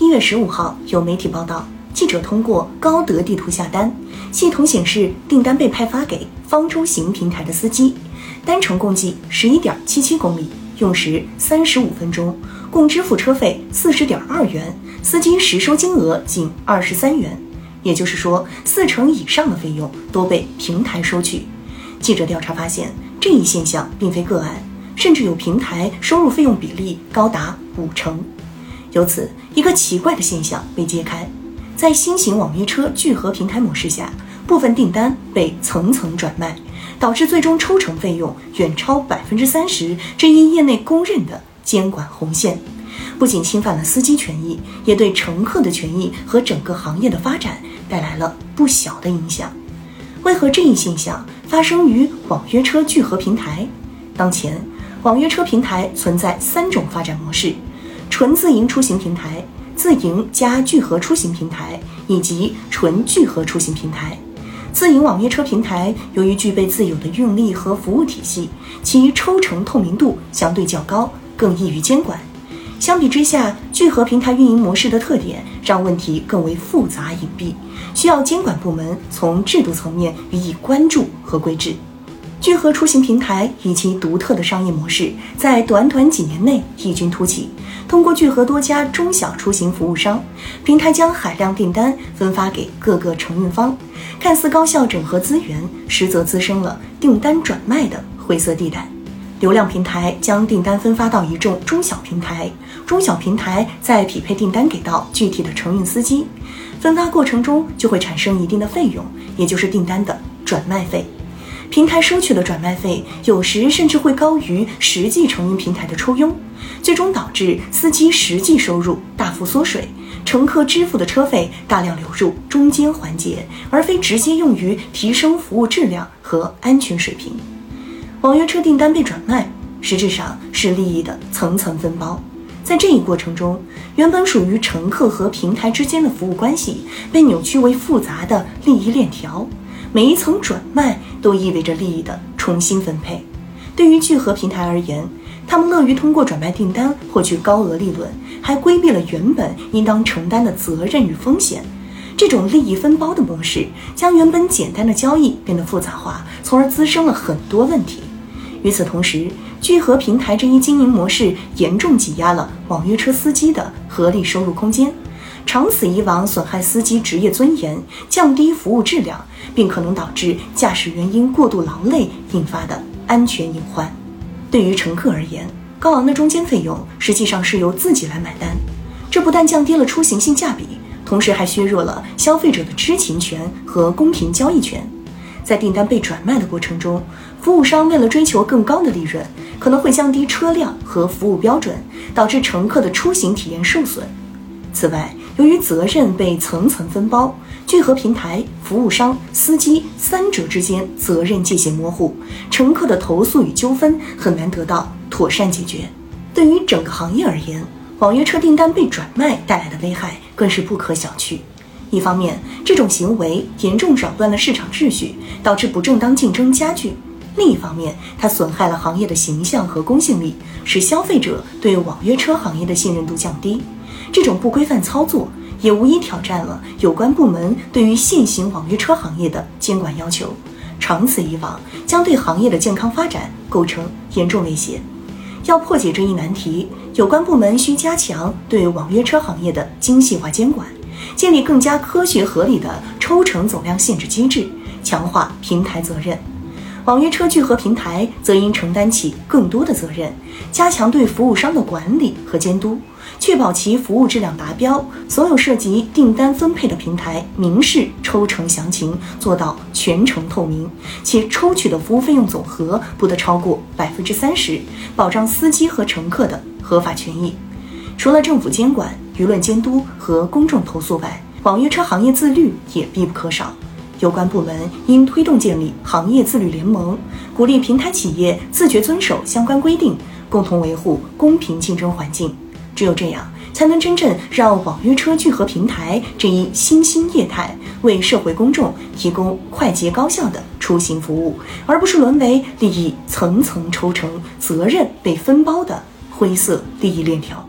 一月十五号，有媒体报道，记者通过高德地图下单，系统显示订单被派发给方舟行平台的司机，单程共计十一点七七公里，用时三十五分钟，共支付车费四十点二元，司机实收金额仅二十三元，也就是说，四成以上的费用都被平台收取。记者调查发现，这一现象并非个案，甚至有平台收入费用比例高达五成。由此，一个奇怪的现象被揭开：在新型网约车聚合平台模式下，部分订单被层层转卖，导致最终抽成费用远超百分之三十这一业内公认的监管红线，不仅侵犯了司机权益，也对乘客的权益和整个行业的发展带来了不小的影响。为何这一现象发生于网约车聚合平台？当前，网约车平台存在三种发展模式。纯自营出行平台、自营加聚合出行平台以及纯聚合出行平台。自营网约车平台由于具备自有的运力和服务体系，其抽成透明度相对较高，更易于监管。相比之下，聚合平台运营模式的特点让问题更为复杂隐蔽，需要监管部门从制度层面予以关注和规制。聚合出行平台以其独特的商业模式，在短短几年内异军突起。通过聚合多家中小出行服务商，平台将海量订单分发给各个承运方，看似高效整合资源，实则滋生了订单转卖的灰色地带。流量平台将订单分发到一众中小平台，中小平台再匹配订单给到具体的承运司机，分发过程中就会产生一定的费用，也就是订单的转卖费。平台收取的转卖费，有时甚至会高于实际承运平台的抽佣，最终导致司机实际收入大幅缩水，乘客支付的车费大量流入中间环节，而非直接用于提升服务质量和安全水平。网约车订单被转卖，实质上是利益的层层分包，在这一过程中，原本属于乘客和平台之间的服务关系，被扭曲为复杂的利益链条。每一层转卖都意味着利益的重新分配。对于聚合平台而言，他们乐于通过转卖订单获取高额利润，还规避了原本应当承担的责任与风险。这种利益分包的模式，将原本简单的交易变得复杂化，从而滋生了很多问题。与此同时，聚合平台这一经营模式严重挤压了网约车司机的合理收入空间。长此以往，损害司机职业尊严，降低服务质量，并可能导致驾驶员因过度劳累引发的安全隐患。对于乘客而言，高昂的中间费用实际上是由自己来买单，这不但降低了出行性价比，同时还削弱了消费者的知情权和公平交易权。在订单被转卖的过程中，服务商为了追求更高的利润，可能会降低车辆和服务标准，导致乘客的出行体验受损。此外，由于责任被层层分包，聚合平台、服务商、司机三者之间责任界限模糊，乘客的投诉与纠纷很难得到妥善解决。对于整个行业而言，网约车订单被转卖带来的危害更是不可小觑。一方面，这种行为严重扰乱了市场秩序，导致不正当竞争加剧；另一方面，它损害了行业的形象和公信力，使消费者对网约车行业的信任度降低。这种不规范操作也无疑挑战了有关部门对于现行网约车行业的监管要求，长此以往将对行业的健康发展构成严重威胁。要破解这一难题，有关部门需加强对网约车行业的精细化监管，建立更加科学合理的抽成总量限制机制，强化平台责任。网约车聚合平台则应承担起更多的责任，加强对服务商的管理和监督，确保其服务质量达标。所有涉及订单分配的平台明示抽成详情，做到全程透明，且抽取的服务费用总和不得超过百分之三十，保障司机和乘客的合法权益。除了政府监管、舆论监督和公众投诉外，网约车行业自律也必不可少。有关部门应推动建立行业自律联盟，鼓励平台企业自觉遵守相关规定，共同维护公平竞争环境。只有这样，才能真正让网约车聚合平台这一新兴业态为社会公众提供快捷高效的出行服务，而不是沦为利益层层抽成、责任被分包的灰色利益链条。